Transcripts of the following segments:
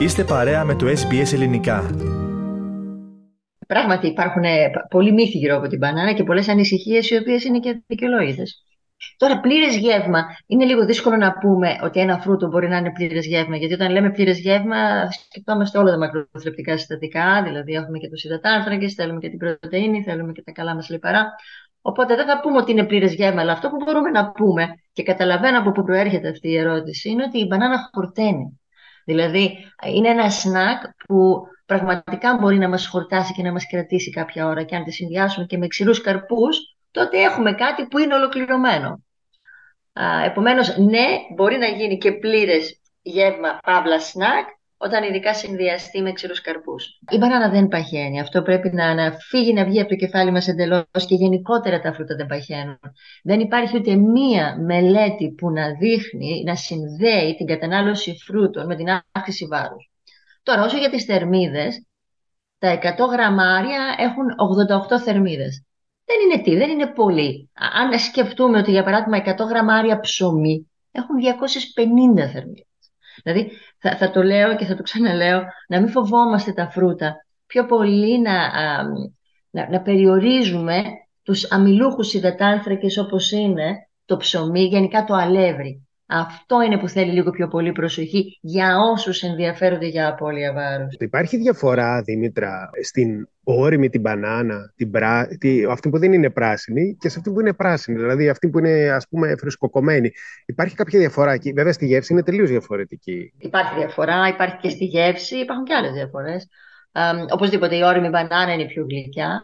Είστε παρέα με το SBS Ελληνικά. Πράγματι υπάρχουν ε, πολλοί μύθοι γύρω από την μπανάνα και πολλές ανησυχίες οι οποίες είναι και δικαιολόγητες. Τώρα, πλήρες γεύμα. Είναι λίγο δύσκολο να πούμε ότι ένα φρούτο μπορεί να είναι πλήρες γεύμα. Γιατί όταν λέμε πλήρες γεύμα, σκεφτόμαστε όλα τα μακροθρεπτικά συστατικά. Δηλαδή, έχουμε και του υδατάνθρακε, θέλουμε και την πρωτενη, θέλουμε και τα καλά μας λιπαρά. Οπότε δεν θα πούμε ότι είναι πλήρες γεύμα, αλλά αυτό που μπορούμε να πούμε και καταλαβαίνω από πού προέρχεται αυτή η ερώτηση είναι ότι η μπανάνα χορταίνει. Δηλαδή, είναι ένα σνακ που πραγματικά μπορεί να μας χορτάσει και να μας κρατήσει κάποια ώρα και αν τη συνδυάσουμε και με ξηρούς καρπούς, τότε έχουμε κάτι που είναι ολοκληρωμένο. Επομένως, ναι, μπορεί να γίνει και πλήρες γεύμα παύλα σνακ, όταν ειδικά συνδυαστεί με ξηρούς καρπούς. Η μπανάνα δεν παχαίνει. Αυτό πρέπει να, να φύγει να βγει από το κεφάλι μας εντελώς και γενικότερα τα φρούτα δεν παχαίνουν. Δεν υπάρχει ούτε μία μελέτη που να δείχνει, να συνδέει την κατανάλωση φρούτων με την αύξηση βάρους. Τώρα, όσο για τις θερμίδες, τα 100 γραμμάρια έχουν 88 θερμίδες. Δεν είναι τι, δεν είναι πολύ. Αν σκεφτούμε ότι για παράδειγμα 100 γραμμάρια ψωμί έχουν 250 θερμίδες. Δηλαδή, θα, θα το λέω και θα το ξαναλέω, να μην φοβόμαστε τα φρούτα. Πιο πολύ να, να, να περιορίζουμε τους αμυλούχους υδατάνθρακες όπως είναι το ψωμί, γενικά το αλεύρι. Αυτό είναι που θέλει λίγο πιο πολύ προσοχή για όσους ενδιαφέρονται για απώλεια βάρους. Υπάρχει διαφορά, Δήμητρα, στην όρημη την μπανάνα, την πρά... τη... αυτή που δεν είναι πράσινη και σε αυτή που είναι πράσινη, δηλαδή αυτή που είναι ας πούμε φρεσκοκομμένη. Υπάρχει κάποια διαφορά εκεί; Βέβαια στη γεύση είναι τελείως διαφορετική. Υπάρχει διαφορά, υπάρχει και στη γεύση, υπάρχουν και άλλες διαφορές. οπωσδήποτε η όρημη μπανάνα είναι πιο γλυκιά.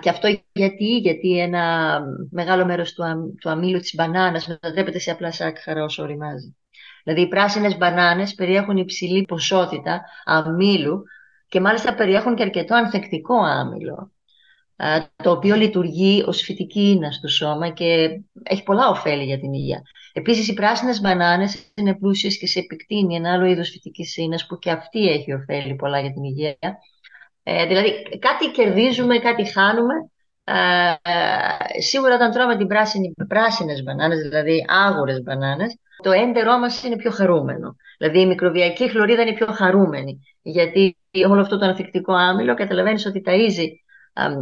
Και αυτό γιατί, γιατί ένα μεγάλο μέρος του, του αμύλου της μπανάνας μετατρέπεται σε απλά σάκχαρα όσο οριμάζει. Δηλαδή οι πράσινες μπανάνες περιέχουν υψηλή ποσότητα αμύλου και μάλιστα περιέχουν και αρκετό ανθεκτικό άμυλο, το οποίο λειτουργεί ως φυτική ίνα στο σώμα και έχει πολλά ωφέλη για την υγεία. Επίσης οι πράσινες μπανάνες είναι πλούσιες και σε επικτείνει ένα άλλο είδος φυτικής ίνας που και αυτή έχει ωφέλη πολλά για την υγεία ε, δηλαδή κάτι κερδίζουμε, κάτι χάνουμε. Ε, ε, σίγουρα όταν τρώμε την πράσινη, πράσινες μπανάνες, δηλαδή άγουρες μπανάνες, το έντερό μας είναι πιο χαρούμενο. Δηλαδή η μικροβιακή χλωρίδα είναι πιο χαρούμενη. Γιατί όλο αυτό το ανθεκτικό άμυλο καταλαβαίνεις ότι ταΐζει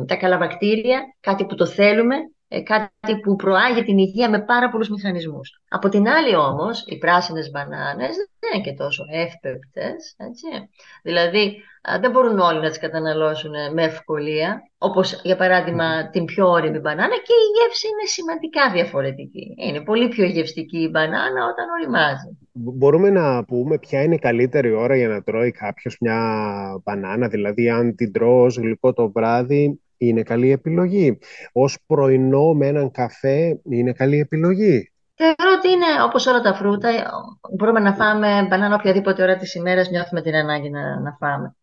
τα καλά βακτήρια, κάτι που το θέλουμε ε, κάτι που προάγει την υγεία με πάρα πολλούς μηχανισμούς. Από την άλλη όμως, οι πράσινες μπανάνες δεν είναι και τόσο εύπεπτες, έτσι. Δηλαδή, δεν μπορούν όλοι να τις καταναλώσουν ε, με ευκολία, όπως για παράδειγμα την πιο όρημη μπανάνα και η γεύση είναι σημαντικά διαφορετική. Είναι πολύ πιο γευστική η μπανάνα όταν οριμάζει. Μπορούμε να πούμε ποια είναι η καλύτερη ώρα για να τρώει κάποιος μια μπανάνα, δηλαδή αν την τρώω ως γλυκό το βράδυ, είναι καλή επιλογή. Ως πρωινό με έναν καφέ είναι καλή επιλογή. Θεωρώ ότι είναι όπως όλα τα φρούτα. Μπορούμε να φάμε μπανάνα οποιαδήποτε ώρα της ημέρας νιώθουμε την ανάγκη να, να φάμε.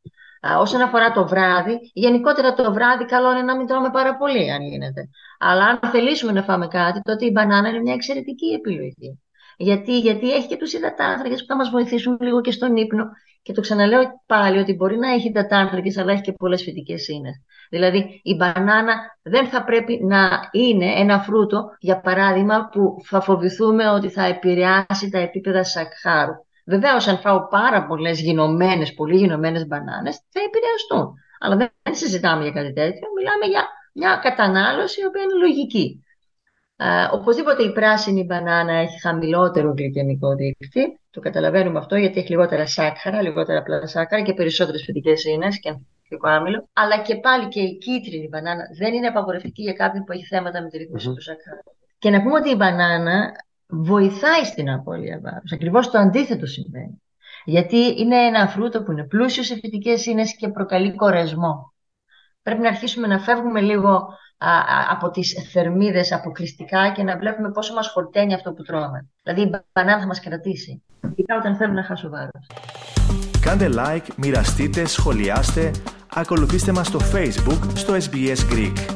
Α, όσον αφορά το βράδυ, γενικότερα το βράδυ καλό είναι να μην τρώμε πάρα πολύ αν γίνεται. Αλλά αν θελήσουμε να φάμε κάτι, τότε η μπανάνα είναι μια εξαιρετική επιλογή. Γιατί, γιατί έχει και τους υδατάνθρακες που θα μας βοηθήσουν λίγο και στον ύπνο. Και το ξαναλέω πάλι ότι μπορεί να έχει υδατάνθρακες, αλλά έχει και πολλές φυτικές ίνες. Δηλαδή η μπανάνα δεν θα πρέπει να είναι ένα φρούτο, για παράδειγμα, που θα φοβηθούμε ότι θα επηρεάσει τα επίπεδα σακχάρου. Βεβαίως, αν φάω πάρα πολλές γινωμένε, πολύ γινωμένε μπανάνες, θα επηρεαστούν. Αλλά δεν συζητάμε για κάτι τέτοιο. Μιλάμε για μια κατανάλωση η οποία είναι λογική. Ε, οπωσδήποτε η πράσινη μπανάνα έχει χαμηλότερο γλυκαιμικό δείκτη. Το καταλαβαίνουμε αυτό γιατί έχει λιγότερα σάκχαρα, λιγότερα απλά σάκχαρα και περισσότερες φυτικές ίνες και ανθεκτικό άμυλο. Αλλά και πάλι και η κίτρινη μπανάνα δεν είναι απαγορευτική για κάποιον που έχει θέματα με τη ρύθμιση mm-hmm. του σάκχαρα. Και να πούμε ότι η μπανάνα βοηθάει στην απώλεια βάρους. Ακριβώς το αντίθετο συμβαίνει. Γιατί είναι ένα φρούτο που είναι πλούσιο σε φυτικές ίνες και προκαλεί κορεσμό. Πρέπει να αρχίσουμε να φεύγουμε λίγο από τις θερμίδες αποκλειστικά και να βλέπουμε πόσο μας χορταίνει αυτό που τρώμε. Δηλαδή η μπανάνα θα μας κρατήσει, ειδικά όταν θέλουμε να χάσω βάρος. Κάντε like, μοιραστείτε, σχολιάστε, ακολουθήστε μας στο Facebook, στο SBS Greek.